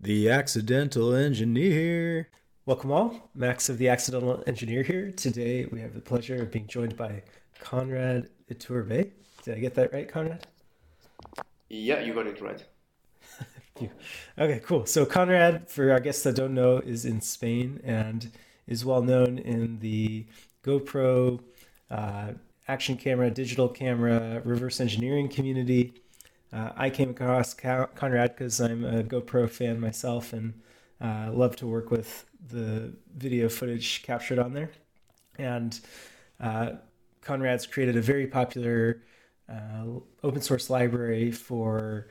The Accidental Engineer. Welcome all. Max of the Accidental Engineer here. Today we have the pleasure of being joined by Konrad Iturbe. Did I get that right, Konrad? Yeah, you got it right. okay, cool. So Konrad, for our guests that don't know, is in Spain and is well known in the GoPro uh, action camera, digital camera, reverse engineering community. Uh, I came across Konrad because I'm a GoPro fan myself and uh, love to work with the video footage captured on there. And uh, Konrad's created a very popular uh, open source library for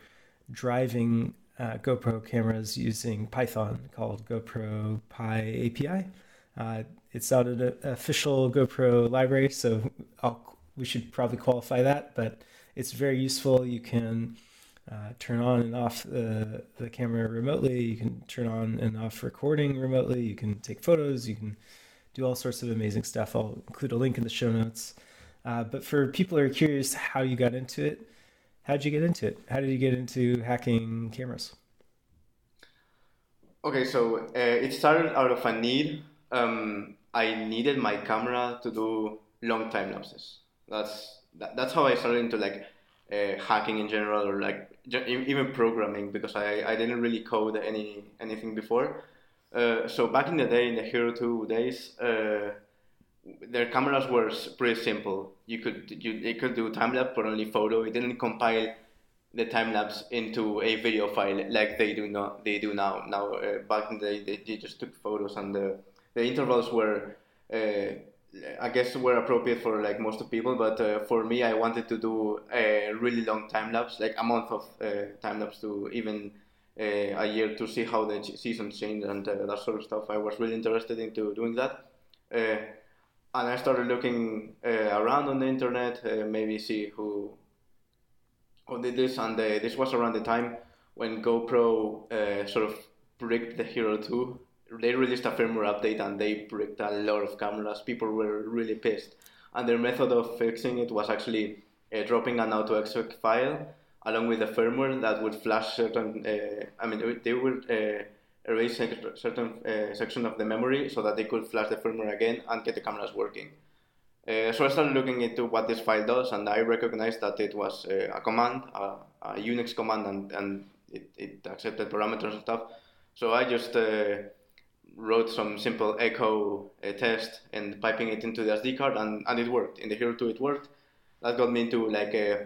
driving uh, GoPro cameras using Python called GoPro Py API. Uh, it's not an official GoPro library, so I'll, we should probably qualify that, but it's very useful. You can uh, turn on and off the, the camera remotely. You can turn on and off recording remotely. You can take photos. You can do all sorts of amazing stuff. I'll include a link in the show notes. Uh, but for people who are curious how you got into it, how did you get into it? How did you get into hacking cameras? Okay, so uh, it started out of a need. Um, I needed my camera to do long time lapses. That's that, that's how I started into like uh, hacking in general or like even programming because I, I didn't really code any anything before. Uh, so back in the day, in the Hero 2 days, uh, their cameras were pretty simple. You could you they could do time lapse but only photo. It didn't compile the time lapse into a video file like they do not they do now. Now uh, back in the day, they, they just took photos and the the intervals were uh, I guess were appropriate for like most of people, but uh, for me, I wanted to do a really long time lapse, like a month of uh, time lapse to even uh, a year to see how the seasons change and uh, that sort of stuff. I was really interested into doing that, uh, and I started looking uh, around on the internet, maybe see who who did this, and this was around the time when GoPro sort of bricked the Hero 2 they released a firmware update and they bricked a lot of cameras. People were really pissed, and their method of fixing it was actually uh, dropping an AutoExec file along with the firmware that would flash certain. Uh, I mean, they would uh, erase certain uh, section of the memory so that they could flash the firmware again and get the cameras working. Uh, so I started looking into what this file does, and I recognized that it was uh, a command, a, a, Unix command, and, and it, it accepted parameters and stuff. So I just wrote some simple echo uh, test and piping it into the SD card, and, and it worked. In the Hero 2, it worked. That got me into like uh,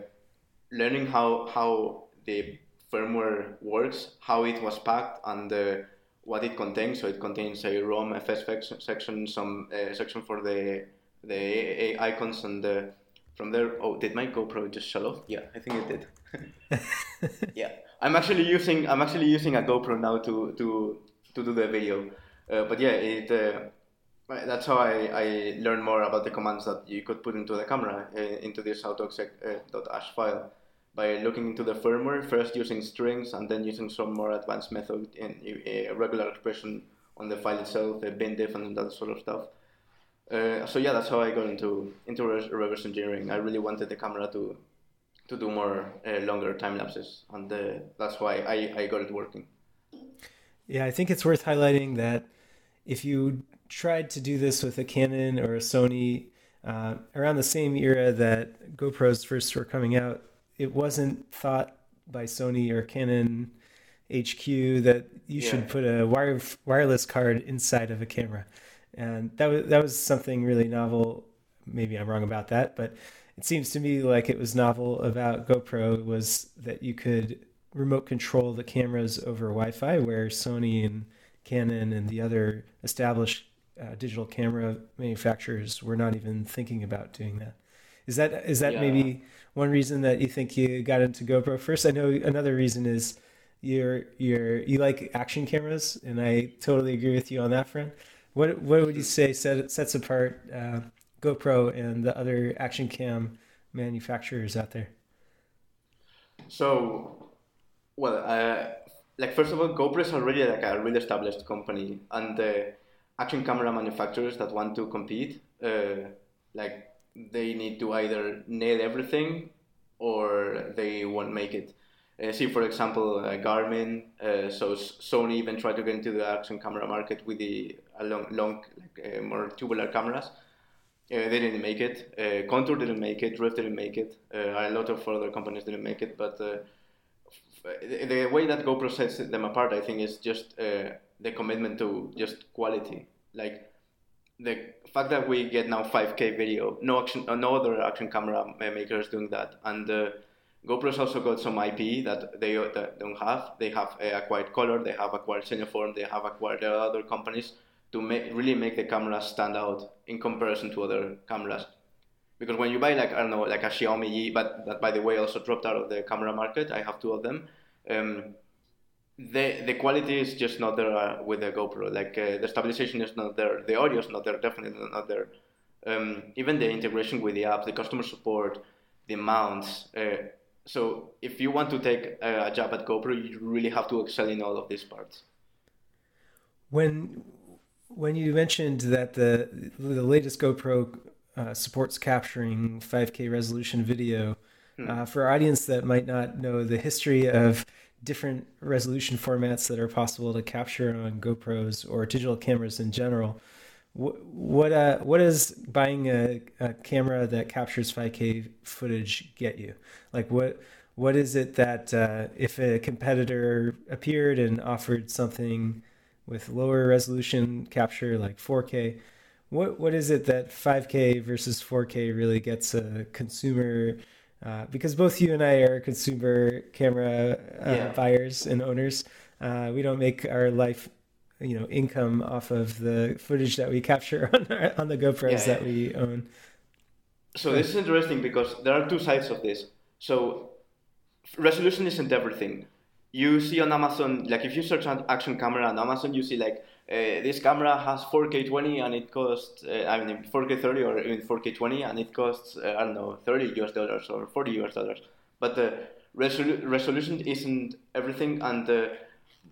learning how how the firmware works, how it was packed, and uh, what it contains. So it contains a ROM FS section, some uh, section for the the A icons, and uh, from there. Oh, did my GoPro just shut off? Yeah, I think it did. yeah, I'm actually using I'm actually using a GoPro now to to to do the video. Uh, but yeah, it, uh, that's how I, I learned more about the commands that you could put into the camera, uh, into this autoexec.ash file by looking into the firmware, first using strings and then using some more advanced method in a regular expression on the file itself, a bin diff and that sort of stuff. Uh, so yeah, that's how I got into into reverse engineering. I really wanted the camera to to do more uh, longer time lapses, and uh, that's why I, I got it working. Yeah, I think it's worth highlighting that if you tried to do this with a Canon or a Sony uh, around the same era that GoPros first were coming out, it wasn't thought by Sony or Canon HQ that you yeah. should put a wire, wireless card inside of a camera, and that was that was something really novel. Maybe I'm wrong about that, but it seems to me like it was novel about GoPro was that you could remote control the cameras over Wi-Fi, where Sony and Canon and the other established uh, digital camera manufacturers were not even thinking about doing that. Is that is that yeah. maybe one reason that you think you got into GoPro first? I know another reason is you're you're you like action cameras, and I totally agree with you on that front. What what would you say set, sets apart uh, GoPro and the other action cam manufacturers out there? So, well, uh, like first of all, GoPro is already like a really established company, and the action camera manufacturers that want to compete, uh, like they need to either nail everything or they won't make it. Uh, see, for example, uh, Garmin. Uh, so Sony even tried to get into the action camera market with the long, long like, uh, more tubular cameras. Uh, they didn't make it. Contour didn't make it. Drift didn't make it. a lot of other companies didn't make it. But Uh, the, the way that GoPro sets them apart, I think, is just uh, the commitment to just quality. Like the fact that we get now 5K video, no action, uh, no other action camera makers doing that, and GoPro's also got some IP that they that don't have. They have uh, acquired Kolor, they have acquired Cineform, they have acquired other companies to make, really make the camera stand out in comparison to other cameras. Because when you buy like I don't know like a Xiaomi Yi, but that by the way also dropped out of the camera market. I have two of them. Um, the the quality is just not there uh, with the GoPro. Like uh, the stabilization is not there, the audio is not there, definitely not there. Um, even the integration with the app, the customer support, the mounts. Uh, so if you want to take a job at GoPro, you really have to excel in all of these parts. When when you mentioned that the the latest GoPro uh, supports capturing 5K resolution video, hmm. uh, for our audience that might not know the history of different resolution formats that are possible to capture on GoPros or digital cameras in general, what what uh what does buying a, a camera that captures 5K footage get you? Like what what is it that uh, if a competitor appeared and offered something with lower resolution capture like 4K, what what is it that 5K versus 4K really gets a consumer? Uh, because both you and I are consumer camera uh, yeah. buyers and owners. Uh, we don't make our life you know income off of the footage that we capture on our, on the GoPros yeah, that we own. So this is interesting because there are two sides of this. So resolution isn't everything. You see on Amazon, like if you search on action camera on Amazon, you see like uh, this camera has 4K 20 and it costs, uh, I mean 4K 30 or even 4K 20 and it costs, uh, I don't know, 30 US dollars or 40 US dollars. But the resolu- resolution isn't everything and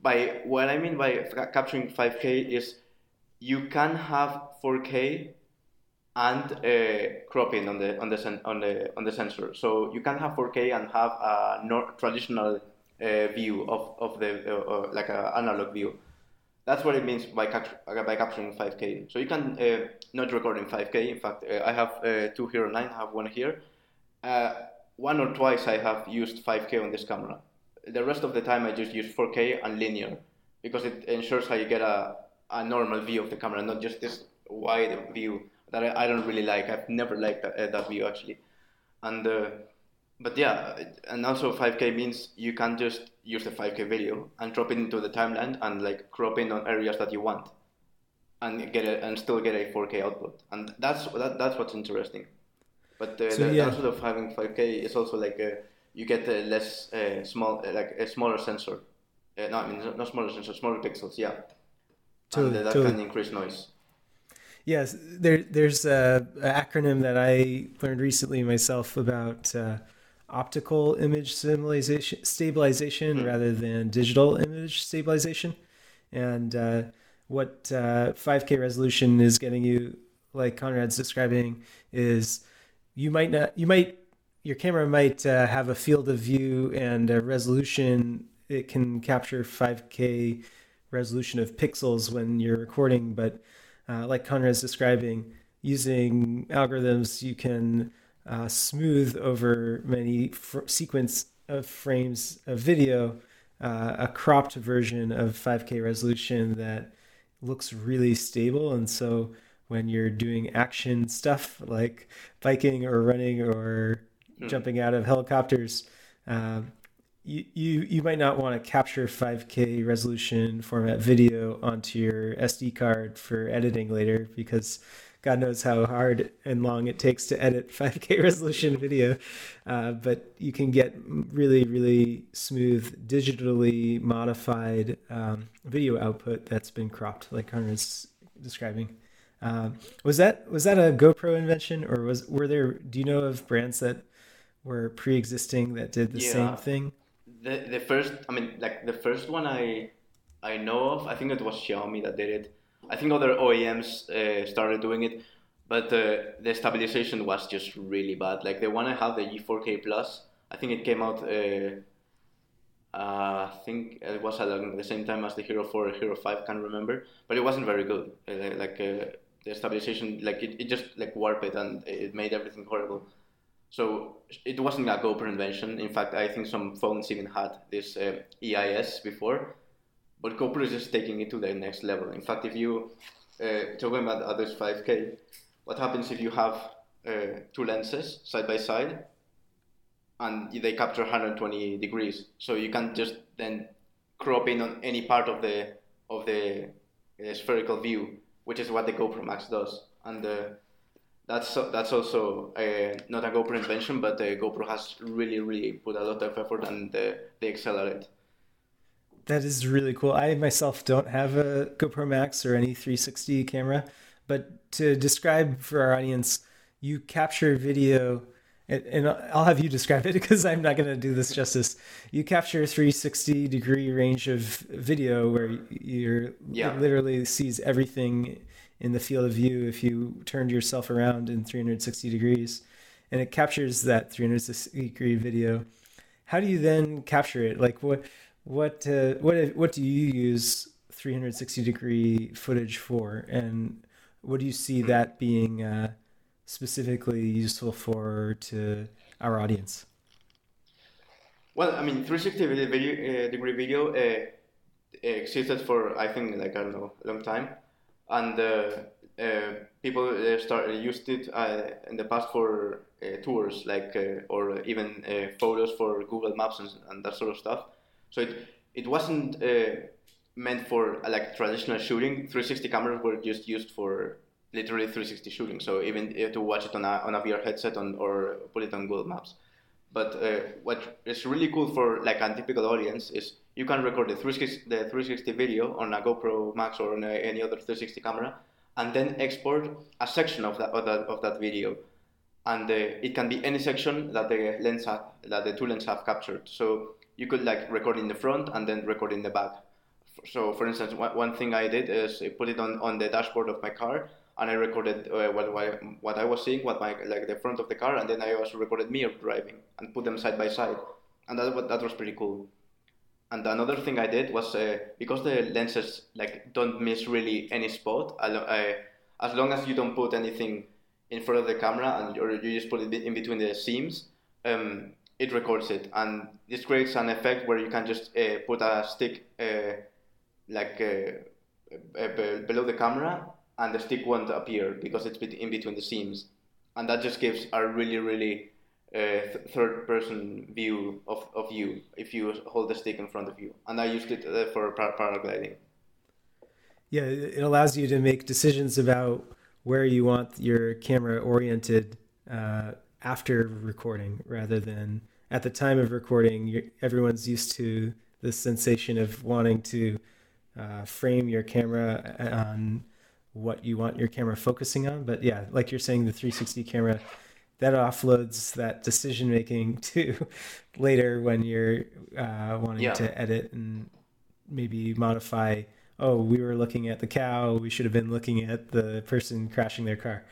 by what I mean by capturing 5K is you can have 4K and uh, cropping on the on the sen- on the on the sensor. So you can have 4K and have a traditional uh, view of of the uh, uh like an analog view. That's what it means by cap- by capturing 5K. So you can uh, not record in 5K. In fact, uh, I have two here 9. I have one here. one or twice I have used 5K on this camera the rest of the time I just use 4K and linear because it ensures how you get a, a normal view of the camera, not just this wide view that I, I don't really like. I've never liked that, uh, that view actually. And uh, but yeah, and also 5K means you can just use the 5K video and drop it into the timeline and like crop in on areas that you want, and get it and still get a 4K output. And that's that, that's what's interesting. But uh, so, the yeah. downside of having 5K is also like a you get a less uh, small, uh, like a smaller sensor. Uh, no, I mean not smaller sensor, smaller pixels. Yeah, totally, and that totally. can increase noise. Yes, there, there's a, a, acronym that I learned recently myself about uh, optical image stabilization, stabilization mm-hmm. rather than digital image stabilization, and uh, what 5K uh, resolution is getting you, like Konrad's describing, is you might not, you might your camera might uh, have a field of view and a resolution. It can capture 5K resolution of pixels when you're recording, but uh, like Konrad's describing, using algorithms, you can uh, smooth over many fr- sequence of frames of video uh, a cropped version of 5K resolution that looks really stable. And so when you're doing action stuff like biking or running or mm. jumping out of helicopters. Um, you, you you might not want to capture 5K resolution format video onto your SD card for editing later because God knows how hard and long it takes to edit 5K resolution video. Uh, but you can get really, really smooth, digitally modified um, video output that's been cropped, like Konrad's describing. Um, was that was that a GoPro invention, or was were there? Do you know of brands that were pre-existing that did the yeah. same thing? The the first, I mean, like the first one I I know of, I think it was Xiaomi that did it. I think other OEMs uh, started doing it, but uh, the stabilization was just really bad. Like the one I have, the Yi 4K Plus, I think it came out uh, Uh, I think it was at the same time as the Hero 4 or Hero 5, can't remember, but it wasn't very good. Uh, like uh, the stabilization, like it, it just like warped it and it made everything horrible. So it wasn't a GoPro invention. In fact, I think some phones even had this EIS before, but GoPro is just taking it to the next level. In fact, if you uh, talking about others 5K, what happens if you have uh, two lenses side by side and they capture 120 degrees? So you can just then crop in on any part of the of the uh, spherical view, which is what the GoPro Max does. And uh, that's that's also uh, not a GoPro invention, but uh, GoPro has really really put a lot of effort and uh, they accelerate. That is really cool. I myself don't have a GoPro Max or any 360 camera, but to describe for our audience, you capture video, and, I'll have you describe it because I'm not going to do this justice. You capture a 360 degree range of video where you're yeah. it literally sees everything in the field of view if you turned yourself around in 360 degrees, and it captures that 360 degree video. How do you then capture it? Like what? What uh, what what do you use 360 degree footage for, and what do you see that being uh, specifically useful for to our audience? Well, I mean, 360 video, uh, degree video uh, existed for I think like I don't know a long time, and uh, uh, people started used it in the past for tours like or even photos for Google Maps and, and that sort of stuff so it it wasn't uh, meant for uh, like traditional shooting. 360 cameras were just used for literally 360 shooting. So even to watch it on a on a VR headset on, or put it on Google Maps. But uh, what is really cool for like a typical audience is you can record the 360, the 360 video on a GoPro Max or on a, any other 360 camera, and then export a section of that of that, of that video, and uh, it can be any section that the lens that the two lenses have captured. So you could like record in the front and then record in the back. So, for instance, one thing I did is I put it on, on the dashboard of my car and I recorded uh, what, what, what I was seeing, what my like the front of the car, and then I also recorded me driving and put them side by side, and that that was pretty cool. And another thing I did was uh, because the lenses like don't miss really any spot. I, I, as long as you don't put anything in front of the camera and or you just put it in between the seams, um, it records it, and this creates an effect where you can just uh, put a stick uh, like uh, uh below the camera, and the stick won't appear because it's in between the seams, and that just gives a really really uh, th- third person view of, of you if you hold the stick in front of you, and I used it uh, for par- paragliding. Yeah, it allows you to make decisions about where you want your camera oriented after recording rather than at the time of recording, everyone's used to the sensation of wanting to uh, frame your camera on what you want your camera focusing on. But yeah, like you're saying, the 360 camera that offloads that decision making to later when you're uh, wanting yeah. to edit and maybe modify. Oh, we were looking at the cow. We should have been looking at the person crashing their car.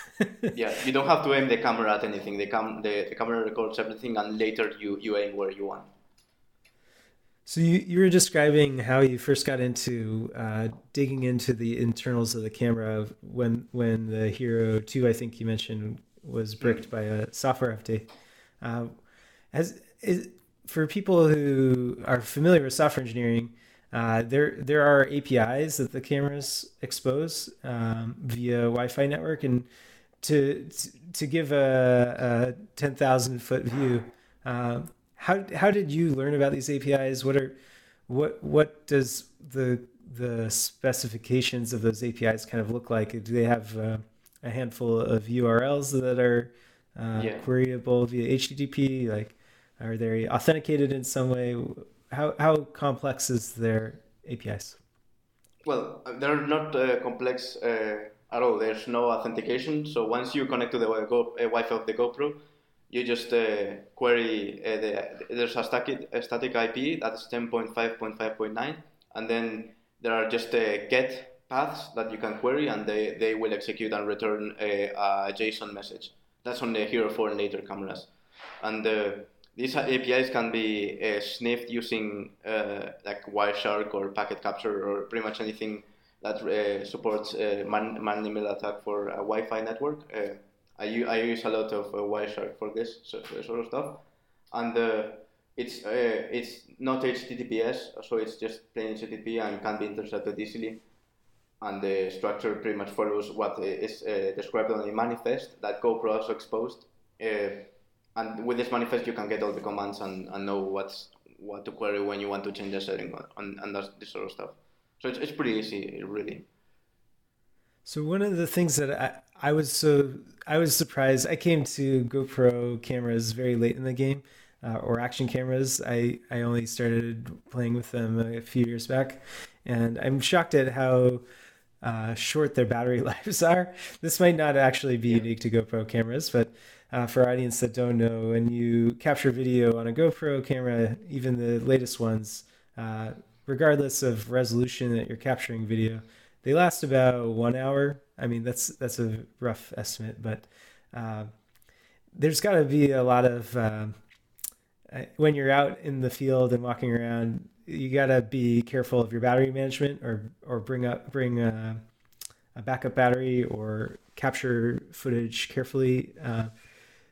yeah, you don't have to aim the camera at anything. The, cam- the, the camera records everything, and later you, you aim where you want. So you, you were describing how you first got into uh, digging into the internals of the camera when when the Hero Two, I think you mentioned, was bricked by a software update. Uh, as is, for people who are familiar with software engineering, uh, there there are APIs that the cameras expose um, via Wi-Fi network, and to to give a, a ten thousand foot view. Uh, how how did you learn about these APIs? What are what what does the the specifications of those APIs kind of look like? Do they have uh, a handful of URLs that are uh, yeah. queryable via HTTP? Like, are they authenticated in some way? How how complex is their APIs? Well, they're not uh, complex uh, at all. There's no authentication. So once you connect to the Go, uh, Wi-Fi of the GoPro, you just uh, query uh, the, there's a static, a static IP that's 10.5.5.9, and then there are just uh, get paths that you can query, and they, they will execute and return a, a JSON message. That's on the Hero 4 and later cameras, and these APIs can be uh, sniffed using uh, like Wireshark or packet capture or pretty much anything that uh, supports uh, man, man email attack for a Wi-Fi network. Uh, I, I use a lot of uh, Wireshark for this sort of stuff, and it's it's not HTTPS, so it's just plain HTTP and can be intercepted easily. And the structure pretty much follows what is described on the manifest that GoPro also exposed and with this manifest you can get all the commands and, and know what's what to query when you want to change a setting and, and that's this sort of stuff. So it's, it's pretty easy really. So one of the things that I, I was so I was surprised I came to GoPro cameras very late in the game uh, or action cameras. I, I only started playing with them a few years back. And I'm shocked at how uh, short their battery lives are this might not actually be yeah. unique to GoPro cameras but uh, for audience that don't know, when you capture video on a GoPro camera, even the latest ones, uh, regardless of resolution that you're capturing video, they last about one hour. I mean, that's that's a rough estimate, but uh, there's got to be a lot of uh, when you're out in the field and walking around. You got to be careful of your battery management, or or bring up bring a, a backup battery, or capture footage carefully. Uh,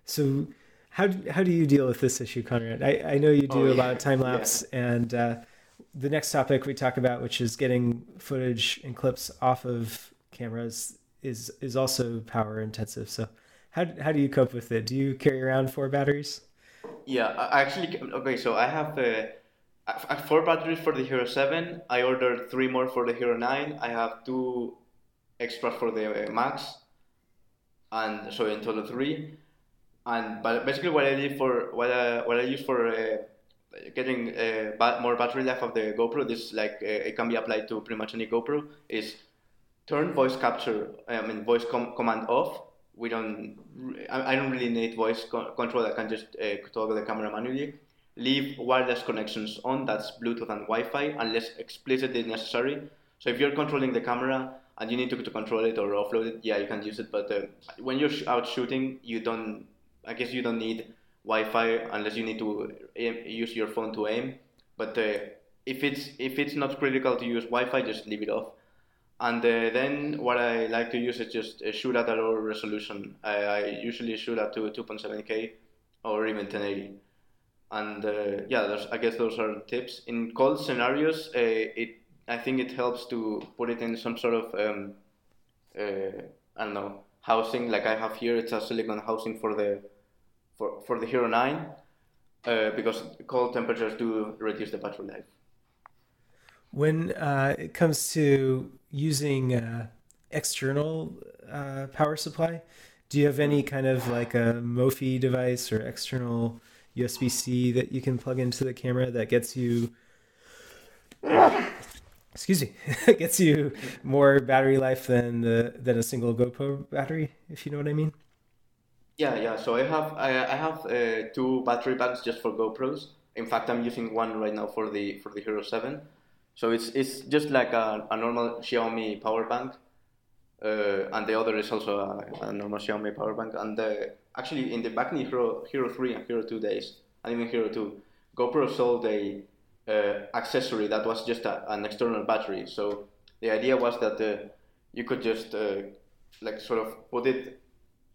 so how how do you deal with this issue, Konrad? I, I know you do oh, yeah. a lot of time lapse, yeah. and uh, the next topic we talk about, which is getting footage and clips off of cameras, is is also power intensive. So how how do you cope with it? Do you carry around four batteries? Yeah, I actually okay. So I have uh, four batteries for the Hero Seven. I ordered three more for the Hero Nine. I have two extra for the uh, Max, and so in total three and but basically what I did for what I, what I use for uh, getting uh, more battery life of the GoPro, this like uh, it can be applied to pretty much any GoPro, is turn voice capture, I mean voice com- command off. We don't, I, don't really need voice co- control. I can just uh, toggle the camera manually. Leave wireless connections on. That's Bluetooth and Wi-Fi, unless explicitly necessary. So if you're controlling the camera and you need to, to control it or offload it, yeah, you can use it. But uh, when you're out shooting, you don't I guess you don't need Wi-Fi unless you need to aim, use your phone to aim. But uh, if it's if it's not critical to use Wi-Fi, just leave it off. And uh, then what I like to use is just uh, shoot at a lower resolution. I, I usually shoot at 2.7K or even 1080. And uh, yeah, I guess those are tips. In cold scenarios, uh, it I think it helps to put it in some sort of um, uh, I don't know housing like I have here. It's a silicon housing for the for, for the Hero 9 uh, because cold temperatures do reduce the battery life. When uh, it comes to using uh, external power supply, do you have any kind of like a Mophie device or external USB C that you can plug into the camera that gets you excuse me, gets you more battery life than the than a single GoPro battery, if you know what I mean. Yeah, yeah. So I have I, I have uh, two battery banks just for GoPros. In fact, I'm using one right now for the for the Hero Seven. So it's it's just like a, a normal Xiaomi power bank, uh, and the other is also a, a normal Xiaomi power bank. And uh, actually, in the back in Hero Hero Three and Hero Two days, and even Hero Two, GoPro sold a uh, accessory that was just a, an external battery. So the idea was that uh, you could just uh, like sort of put it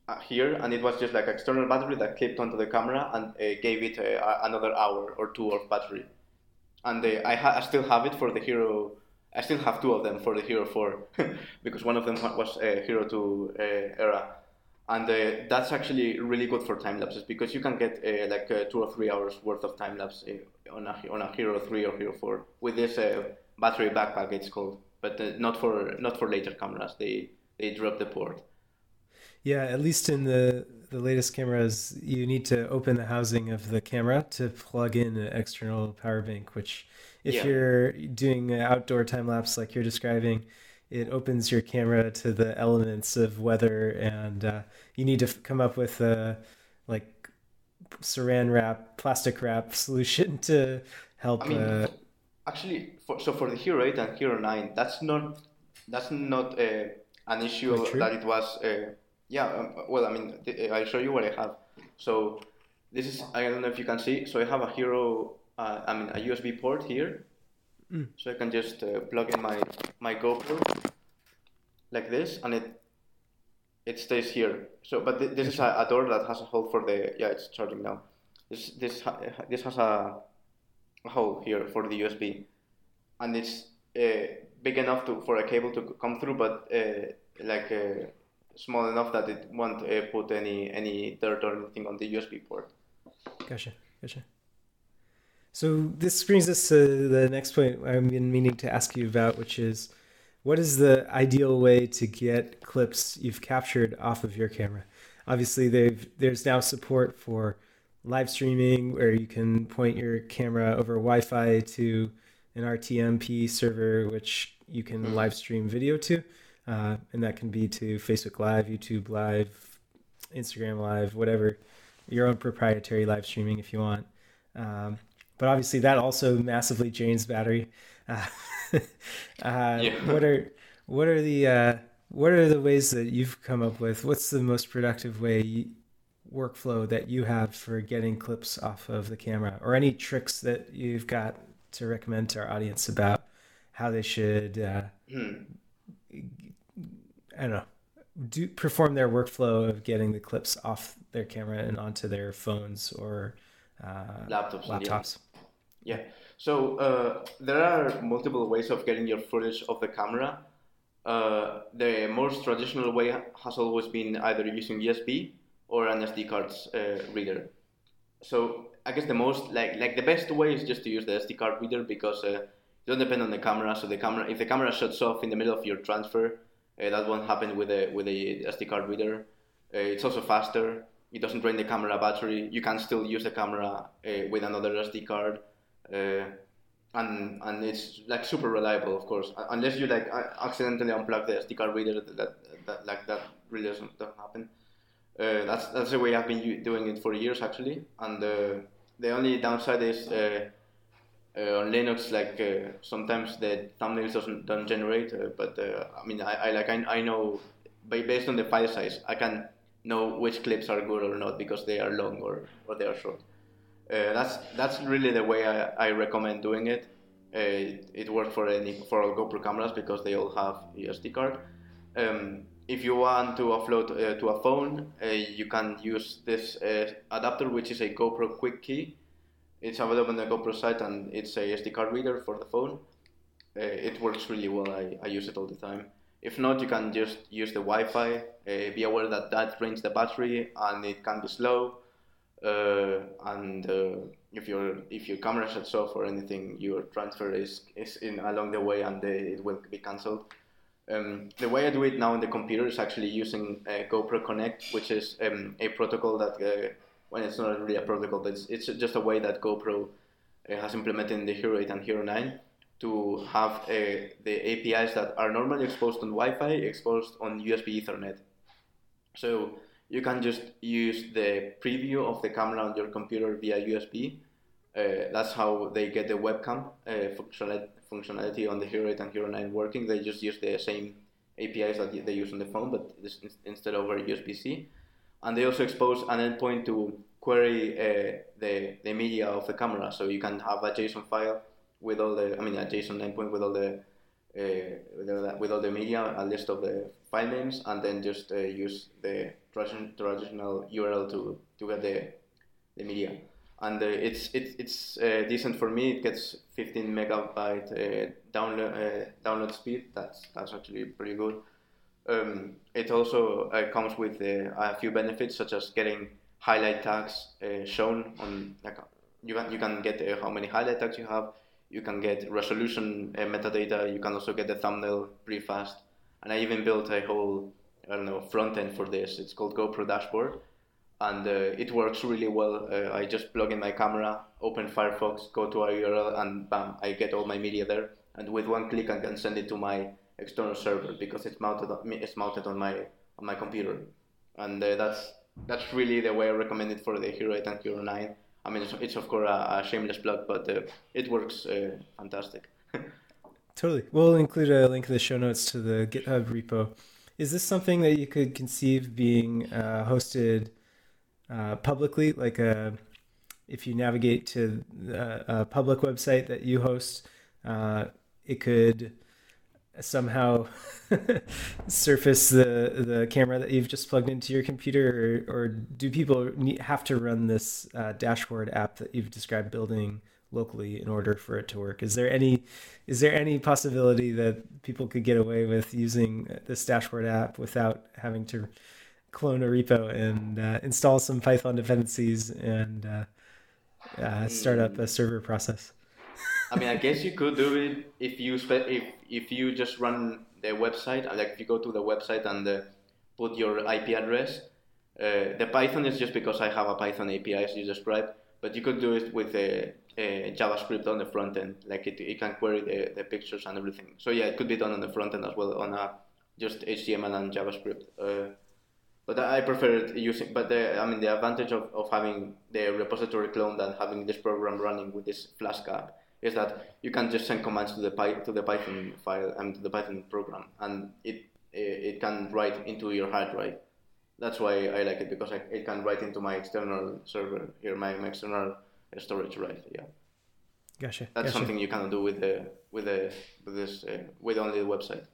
uh, here, and it was just like external battery that clipped onto the camera and uh, gave it uh, another hour or two of battery. And I, ha- I still have it for the Hero. I still have two of them for the Hero 4 because one of them was Hero 2 era and uh, that's actually really good for time lapses because you can get uh, like uh, two or three hours worth of time lapse on a on a Hero three or Hero four with this battery backpack. It's called, but not for not for later cameras. They they drop the port. Yeah, at least in the the latest cameras, you need to open the housing of the camera to plug in an external power bank. Which, if yeah. you're doing outdoor time lapse like you're describing, it opens your camera to the elements of weather, and uh, you need to f- come up with a like saran wrap, plastic wrap solution to help. I mean, uh, actually, for, so for the Hero 8 and Hero 9, that's not that's not uh, an issue that it was. Uh, yeah, um, well, I mean, I'll show you what I have. So this is I don't know if you can see. So I have a Hero, uh, I mean a USB port here. Mm. So I can just uh, plug in my my GoPro like this, and it it stays here. So, but th- this is a, a door that has a hole for the yeah, it's charging now. This this ha- this has a, a hole here for the USB, and it's uh, big enough to for a cable to come through, but uh, like uh, small enough that it won't uh, put any any dirt or anything on the USB port. Gotcha, gotcha. So this brings us to the next point I've been meaning to ask you about, which is what is the ideal way to get clips you've captured off of your camera? Obviously, they've there's now support for live streaming where you can point your camera over Wi-Fi to an RTMP server, which you can live stream video to, uh, and that can be to Facebook Live, YouTube Live, Instagram Live, whatever, your own proprietary live streaming if you want. Um, but obviously, that also massively drains battery. Uh, uh, Yeah. What are what are the uh, what are the ways that you've come up with? What's the most productive way workflow that you have for getting clips off of the camera, or any tricks that you've got to recommend to our audience about how they should uh, Hmm. I don't know do perform their workflow of getting the clips off their camera and onto their phones or uh, Laptops. laptops. Yeah. So uh, there are multiple ways of getting your footage of the camera. Uh, the most traditional way has always been either using USB or an SD card uh, reader. So I guess the most like like the best way is just to use the SD card reader because uh, it don't depend on the camera. So the camera if the camera shuts off in the middle of your transfer, uh, that won't happen with a with a SD card reader. Uh, it's also faster. It doesn't drain the camera battery. You can still use the camera uh, with another SD card uh, and and it's like super reliable, of course, unless you like accidentally unplug the SD card reader. That, that, like that really doesn't, doesn't happen. Uh, that's that's the way I've been doing it for years actually, and uh, the only downside is. Uh, uh, on Linux, like uh, sometimes the thumbnails doesn't don't generate, but I mean, I, I like I, I know based on the file size, I can know which clips are good or not because they are long or, or they are short. Uh, that's that's really the way I, I recommend doing it. Uh, it, works for any for all GoPro cameras because they all have SD card. Um, if you want to upload uh, to a phone, uh, you can use this uh, adapter, which is a GoPro Quik Key. It's available on the GoPro site, and it's a SD card reader for the phone. It works really well. I, I use it all the time. If not, you can just use the Wi-Fi. Be aware that that drains the battery and it can be slow. Uh, and uh, if your if your camera shuts off or anything, your transfer is, is in along the way and uh, it will be cancelled. Um, the way I do it now on the computer is actually using uh, GoPro Connect, which is um, a protocol that, uh, well, it's not really a protocol, but it's, it's just a way that GoPro uh, has implemented in the Hero 8 and Hero 9 to have uh, the APIs that are normally exposed on Wi-Fi exposed on USB Ethernet. So you can just use the preview of the camera on your computer via USB. Uh, that's how they get the webcam uh, functionality, on the Hero 8 and Hero 9 working. They just use the same APIs that they use on the phone, but instead over USB-C. And they also expose an endpoint to query uh, the, the media of the camera. So you can have a JSON file with all the, I mean, a JSON endpoint with all the uh, with, all the, media, a list of the file names, and then just uh, use the tradi- traditional URL to, to get the, the media. And uh, it's it's decent for me. It gets 15 megabyte download download speed. That's that's actually pretty good. Um, it also comes with a few benefits, such as getting highlight tags shown on. Like, you can you can get how many highlight tags you have. You can get resolution uh, metadata. You can also get the thumbnail pretty fast. And I even built a whole I don't know front end for this. It's called GoPro Dashboard, and uh, it works really well. Uh, I just plug in my camera, open Firefox, go to a URL, and bam, I get all my media there. And with one click, I can send it to my external server because it's mounted on, it's mounted on my on my computer, and uh, that's that's really the way I recommend it for the Hero 8 and Hero 9. I mean, it's, it's of course a, a shameless plug, but uh, it works uh, fantastic. Totally. We'll include a link in the show notes to the GitHub repo. Is this something that you could conceive being uh, hosted uh, publicly, like a if you navigate to a, a public website that you host, uh, it could somehow surface the the camera that you've just plugged into your computer, or, or do people need, have to run this uh, dashboard app that you've described building locally in order for it to work? Is there any is there any possibility that people could get away with using this dashboard app without having to clone a repo and uh, install some Python dependencies and uh, uh, start up a server process? I mean, I guess you could do it if you spe- if if you just run the website. Like if you go to the website and uh, put your IP address. Uh, the Python is just because I have a Python API as you described, but you could do it with a, a JavaScript on the front end. Like it, it can query the, the pictures and everything. So yeah, it could be done on the front end as well on a just HTML and JavaScript. Uh, but I prefer using. But the, I mean, the advantage of, of having the repository cloned and having this program running with this Flask app is that you can just send commands to the Py, to the Python file and to the Python program, and it it can write into your hard drive. That's why I like it because I, it can write into my external server here, my, my external storage drive. Yeah. Gotcha. That's gotcha. something you cannot do with the with the with this uh, with only the website.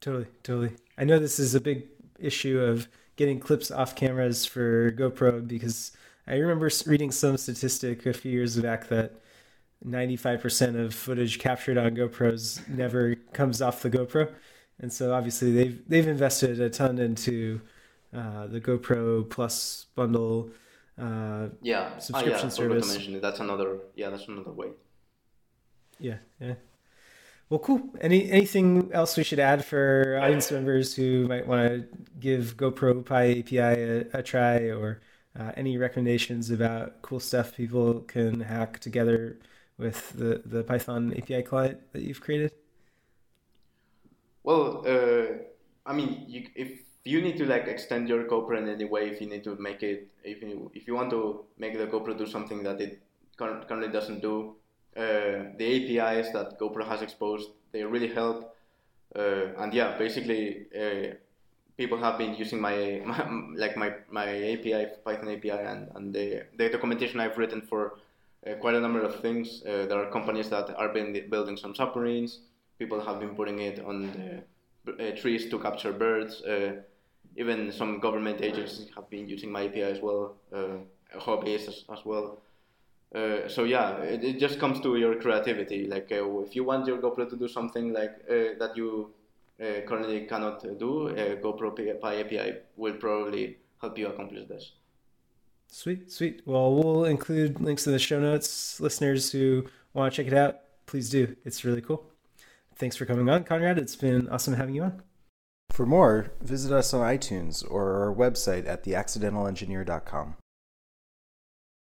Totally, totally. I know this is a big issue of getting clips off cameras for GoPro because I remember reading some statistic a few years back that 95% of footage captured on GoPros never comes off the GoPro. And so obviously they've they've invested a ton into uh, the GoPro Plus bundle uh, yeah subscription oh, yeah, service. To mention it. That's another yeah, that's another way. Yeah, yeah. Well, cool. Any anything else we should add for audience members who might want to give GoPro Py API a, a try, or uh, any recommendations about cool stuff people can hack together with the the Python API client that you've created? Well, uh, I mean, you, if you need to like extend your GoPro in any way, if you need to make it, if you if you want to make the GoPro do something that it currently doesn't do, uh, the APIs that GoPro has exposed, they really help. Uh, and yeah, basically, uh, people have been using my, my, like my my API, Python API, and and the the documentation I've written for uh, quite a number of things. Uh, there are companies that are building some submarines. People have been putting it on the, trees to capture birds even some government agencies have been using my API as well, uh, hobbyists as, as well. Uh, so yeah, it, it, just comes to your creativity. Like uh, if you want your GoPro to do something like uh, that you uh, currently cannot do, uh, GoPro Py API will probably help you accomplish this. Sweet, sweet. Well, we'll include links in the show notes. Listeners who want to check it out, please do. It's really cool. Thanks for coming on, Konrad. It's been awesome having you on. For more, visit us on iTunes or our website at theaccidentalengineer.com.